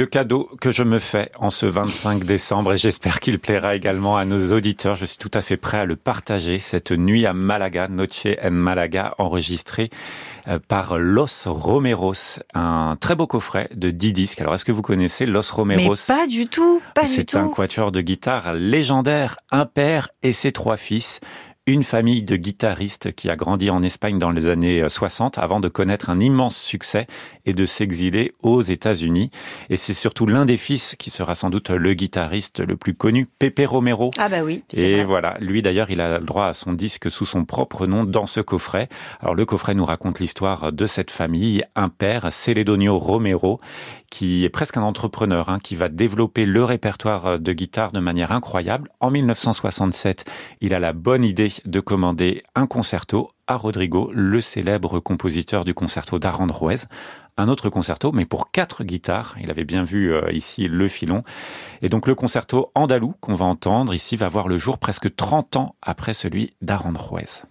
le cadeau que je me fais en ce 25 décembre et j'espère qu'il plaira également à nos auditeurs. Je suis tout à fait prêt à le partager cette nuit à Malaga, Noche en Malaga, enregistrée euh, par Los Romeros, un très beau coffret de 10 disques. Alors est-ce que vous connaissez Los Romeros? Mais pas du tout, pas du tout. C'est un quatuor de guitare légendaire, un père et ses trois fils une famille de guitaristes qui a grandi en Espagne dans les années 60 euh, avant de connaître un immense succès et de s'exiler aux États-Unis. Et c'est surtout l'un des fils qui sera sans doute le guitariste le plus connu, Pepe Romero. Ah bah oui. Et vrai. voilà, lui d'ailleurs, il a le droit à son disque sous son propre nom dans ce coffret. Alors le coffret nous raconte l'histoire de cette famille, un père, Celedonio Romero, qui est presque un entrepreneur, hein, qui va développer le répertoire de guitare de manière incroyable. En 1967, il a la bonne idée de commander un concerto à Rodrigo, le célèbre compositeur du concerto d'Arandroez. Un autre concerto, mais pour quatre guitares. Il avait bien vu euh, ici le filon. Et donc le concerto andalou qu'on va entendre ici va voir le jour presque 30 ans après celui d'Arandroez.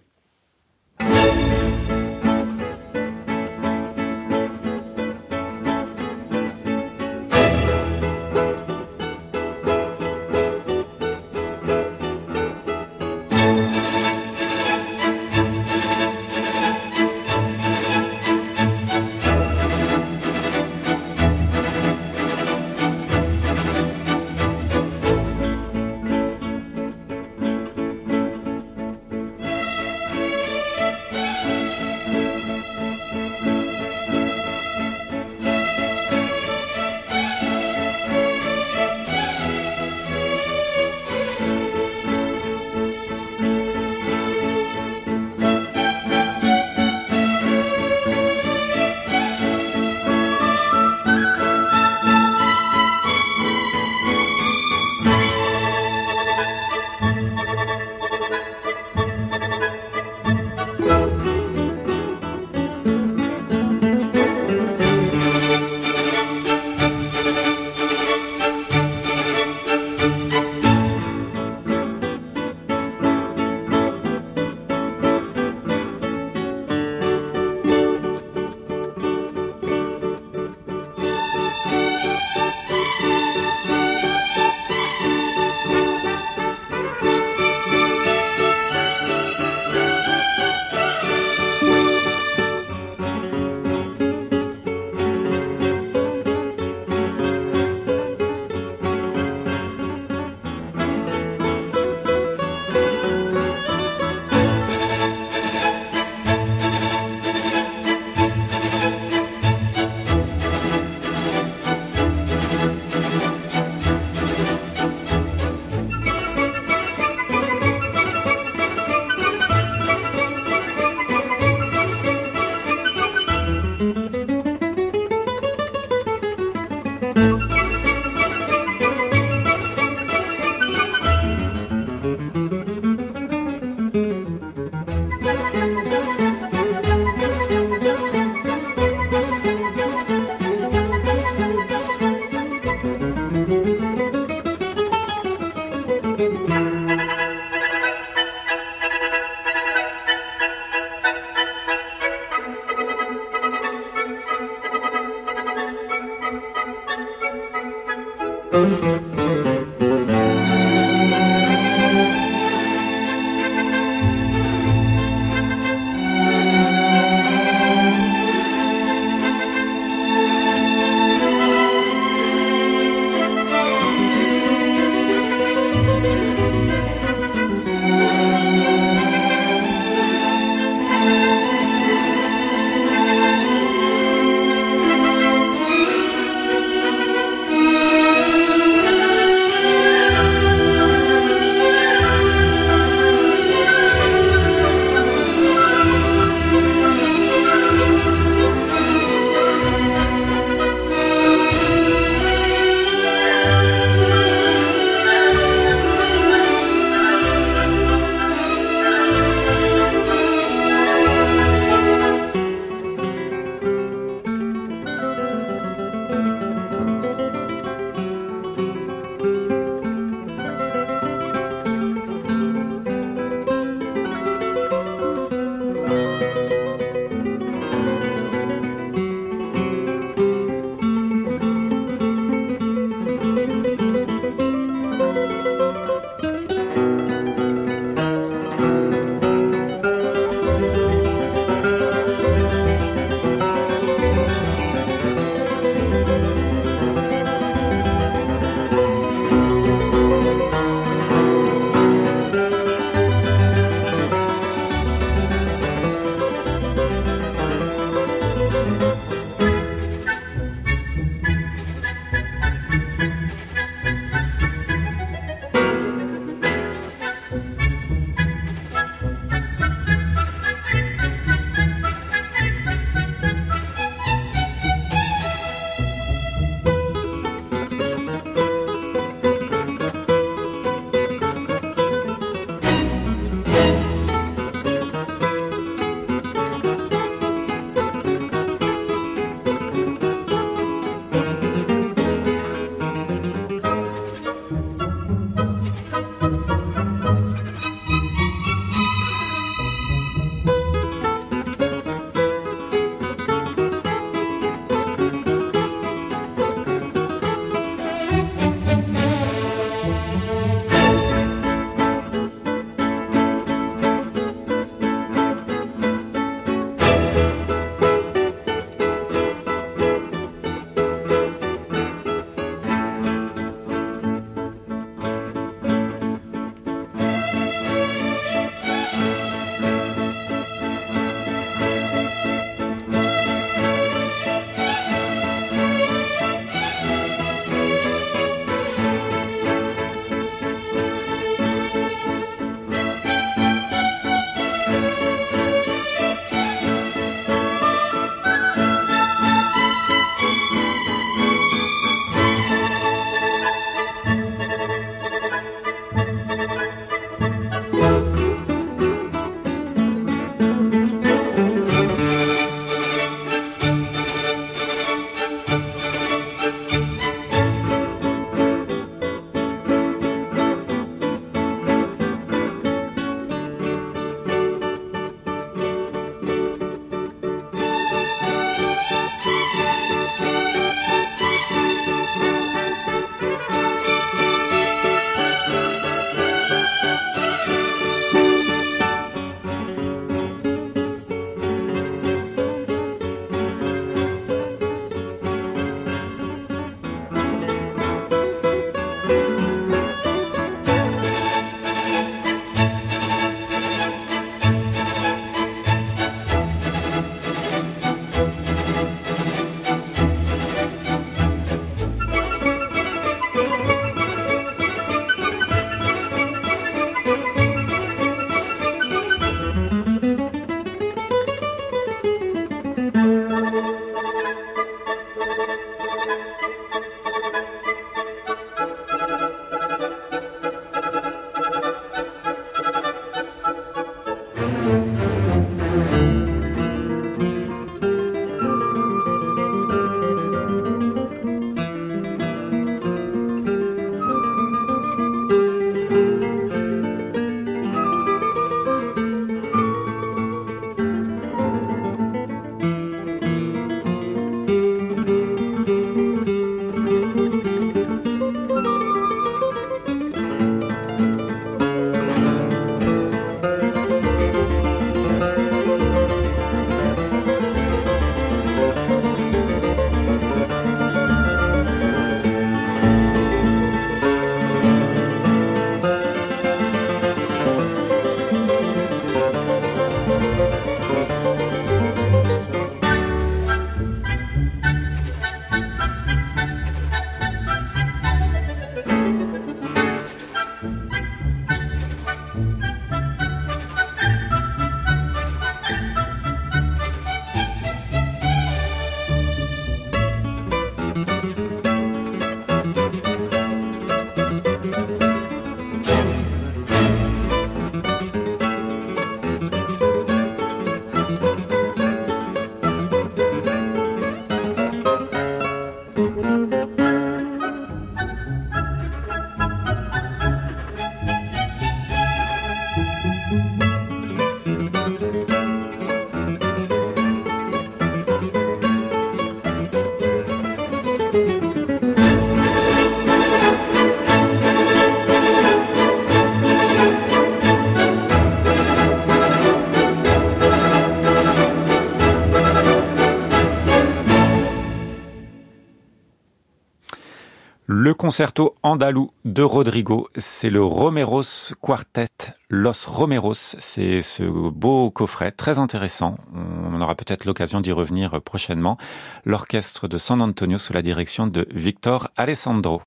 Le concerto andalou de Rodrigo, c'est le Romeros Quartet Los Romeros. C'est ce beau coffret très intéressant. On aura peut-être l'occasion d'y revenir prochainement. L'orchestre de San Antonio sous la direction de Victor Alessandro.